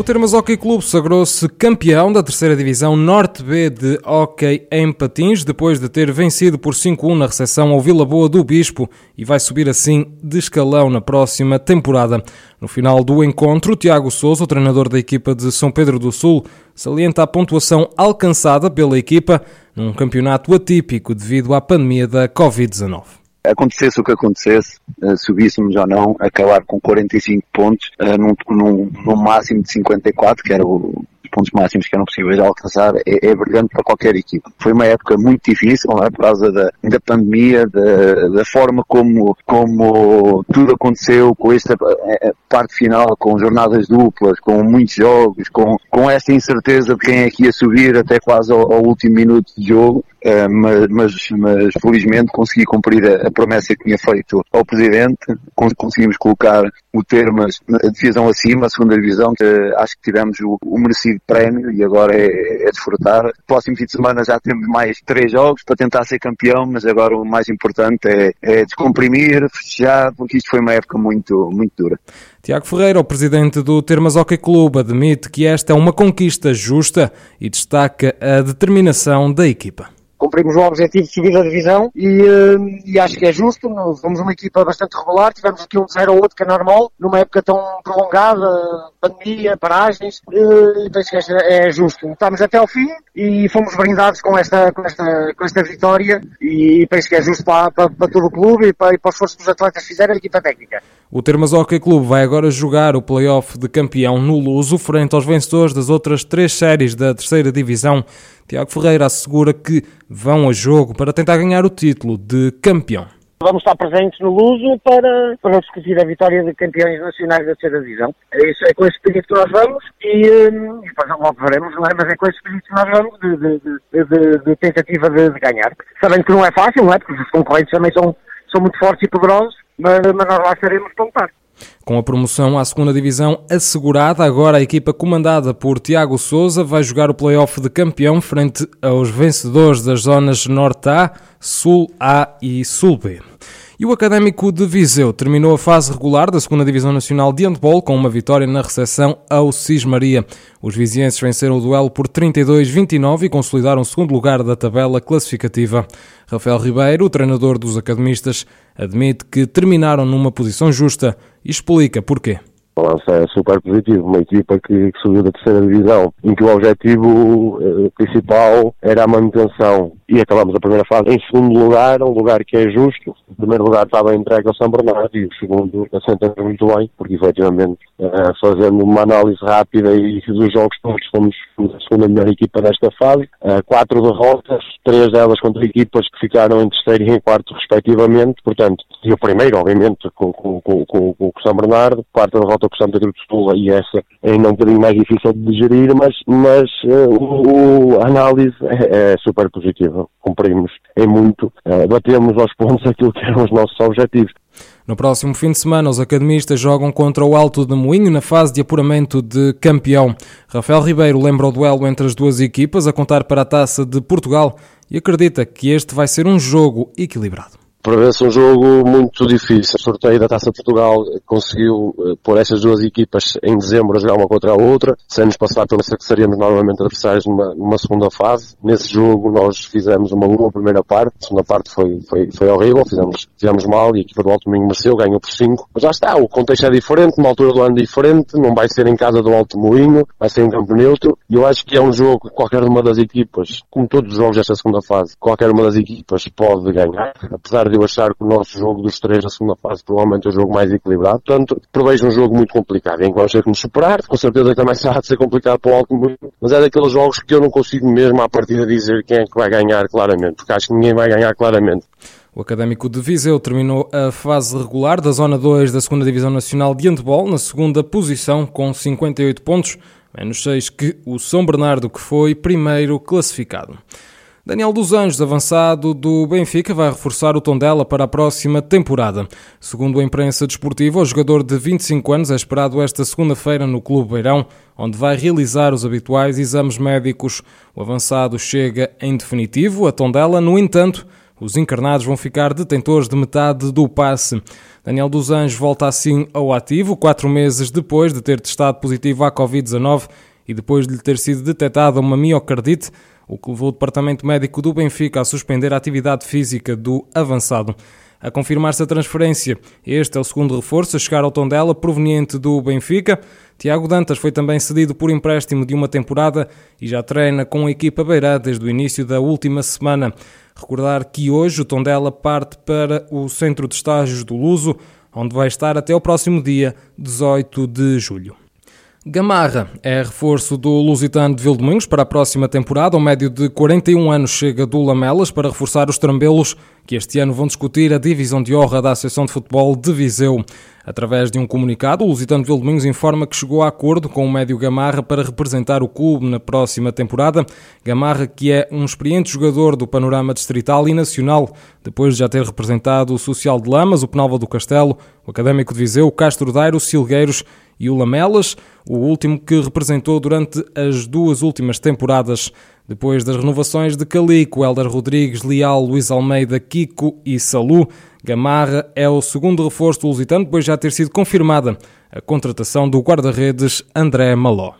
O Termas Hockey Clube sagrou-se campeão da terceira divisão Norte B de Hockey em Patins, depois de ter vencido por 5-1 na recepção ao Vila Boa do Bispo e vai subir assim de escalão na próxima temporada. No final do encontro, Tiago Souza, o treinador da equipa de São Pedro do Sul, salienta a pontuação alcançada pela equipa num campeonato atípico devido à pandemia da Covid-19 acontecesse o que acontecesse, uh, subíssemos ou não, acabar com 45 pontos uh, num, num, num, máximo de 54, que era o, pontos máximos que eram possíveis de alcançar, é, é brilhante para qualquer equipa. Foi uma época muito difícil, não é? por causa da, da pandemia, da, da forma como, como tudo aconteceu, com esta eh, parte final, com jornadas duplas, com muitos jogos, com, com esta incerteza de quem é que ia subir até quase ao, ao último minuto de jogo. Uh, mas, mas, mas, felizmente consegui cumprir a, a, promessa que tinha feito ao Presidente, conseguimos colocar o Termas na divisão acima, a segunda divisão, acho que tivemos o, o merecido prémio e agora é, é desfrutar. Próximo fim de semana já temos mais três jogos para tentar ser campeão, mas agora o mais importante é, é descomprimir, festejar, porque isto foi uma época muito, muito dura. Tiago Ferreira, o presidente do Termas Hockey Clube, admite que esta é uma conquista justa e destaca a determinação da equipa cumprimos o objetivo de subir da divisão e, uh, e acho que é justo. Somos uma equipa bastante regular, tivemos aqui um 0 ou outro que é normal, numa época tão prolongada, pandemia, paragens, uh, e penso que é, justo. Estamos até ao fim e fomos brindados com esta, com esta, com esta vitória e, penso que é justo para, para, para todo o clube e para, e para os esforços que os atletas fizeram a equipa técnica. O Termas Hockey Clube vai agora jogar o play-off de campeão no Luso, frente aos vencedores das outras três séries da terceira divisão. Tiago Ferreira assegura que vão a jogo para tentar ganhar o título de campeão. Vamos estar presentes no Luso para, para discutir a vitória de campeões nacionais da terceira divisão. É, isso, é com esse espírito que nós vamos e, hum, e depois logo veremos, não é? Mas é com esse espírito que nós vamos de, de, de, de tentativa de, ganhar. Sabendo que não é fácil, não é? Porque os concorrentes também são, são muito fortes e poderosos, mas, mas nós lá estaremos para lutar. Com a promoção à segunda divisão assegurada, agora a equipa comandada por Tiago Souza vai jogar o play-off de campeão frente aos vencedores das zonas Norte A, Sul A e Sul B. E o Académico de Viseu terminou a fase regular da 2 Divisão Nacional de Handball com uma vitória na recepção ao Cismaria. Os vizienses venceram o duelo por 32-29 e consolidaram o segundo lugar da tabela classificativa. Rafael Ribeiro, o treinador dos academistas, admite que terminaram numa posição justa e explica porquê. Balanço é super positivo, uma equipa que, que, subiu da terceira divisão, em que o objetivo eh, principal era a manutenção e acabamos a primeira fase em segundo lugar, um lugar que é justo. O primeiro lugar estava entregue ao São Bernardo e o segundo assenta muito bem, porque efetivamente, uh, fazendo uma análise rápida e dos jogos todos, fomos a segunda melhor equipa desta fase. Uh, quatro derrotas, três delas contra equipas que ficaram em terceiro e em quarto, respectivamente. Portanto, e o primeiro, obviamente, com, com, com, com, o São Bernardo, quarta derrota com o São Pedro de Sul, e essa é ainda um bocadinho mais difícil de digerir, mas, mas uh, o, o, a análise é, é super positiva cumprimos em muito, uh, batemos aos pontos aquilo que eram os nossos objetivos. No próximo fim de semana, os academistas jogam contra o Alto de Moinho na fase de apuramento de campeão. Rafael Ribeiro lembra o duelo entre as duas equipas a contar para a Taça de Portugal e acredita que este vai ser um jogo equilibrado. Prevê-se um jogo muito difícil. O sorteio da Taça Portugal conseguiu uh, pôr estas duas equipas em dezembro a jogar uma contra a outra, sem nos passar pela que seríamos normalmente adversários numa, numa, segunda fase. Nesse jogo nós fizemos uma boa primeira parte, a segunda parte foi, foi, foi horrível, fizemos, fizemos mal e a equipa do Alto Moinho mereceu, ganhou por 5. Mas já está, o contexto é diferente, uma altura do ano diferente, não vai ser em casa do Alto Moinho, vai ser em campo neutro, e eu acho que é um jogo que qualquer uma das equipas, como todos os jogos desta segunda fase, qualquer uma das equipas pode ganhar, apesar de eu achar que o nosso jogo dos três na segunda fase provavelmente é o jogo mais equilibrado. Portanto, prevejo um jogo muito complicado, em que vamos ter que nos superar. Com certeza que também será de ser complicado para o Alto mas é daqueles jogos que eu não consigo mesmo à partida dizer quem é que vai ganhar claramente, porque acho que ninguém vai ganhar claramente. O Académico de Viseu terminou a fase regular da Zona 2 da 2 Divisão Nacional de Handball na segunda posição com 58 pontos, menos 6 que o São Bernardo, que foi primeiro classificado. Daniel dos Anjos, avançado do Benfica, vai reforçar o Tondela para a próxima temporada. Segundo a imprensa desportiva, o jogador de 25 anos é esperado esta segunda-feira no Clube Beirão, onde vai realizar os habituais exames médicos. O avançado chega em definitivo a Tondela, no entanto, os encarnados vão ficar detentores de metade do passe. Daniel dos Anjos volta assim ao ativo, quatro meses depois de ter testado positivo à Covid-19 e depois de lhe ter sido detectada uma miocardite o que levou o Departamento Médico do Benfica a suspender a atividade física do avançado. A confirmar-se a transferência, este é o segundo reforço a chegar ao Tondela, proveniente do Benfica. Tiago Dantas foi também cedido por empréstimo de uma temporada e já treina com a equipa beirã desde o início da última semana. Recordar que hoje o Tondela parte para o centro de estágios do Luso, onde vai estar até o próximo dia 18 de julho. Gamarra é reforço do Lusitano de Vildomingos para a próxima temporada. O médio de 41 anos chega do Lamelas para reforçar os trambelos que este ano vão discutir a divisão de honra da Associação de Futebol de Viseu. Através de um comunicado, o Lusitano Vildomingos informa que chegou a acordo com o médio Gamarra para representar o clube na próxima temporada. Gamarra, que é um experiente jogador do panorama distrital e nacional, depois de já ter representado o Social de Lamas, o Penalva do Castelo, o Académico de Viseu, o Castro Dairo, o Silgueiros e o Lamelas, o último que representou durante as duas últimas temporadas. Depois das renovações de Calico, Helder Rodrigues, Leal, Luís Almeida, Kiko e Salu, Gamarra é o segundo reforço do Lusitano, depois já ter sido confirmada a contratação do guarda-redes André Maló.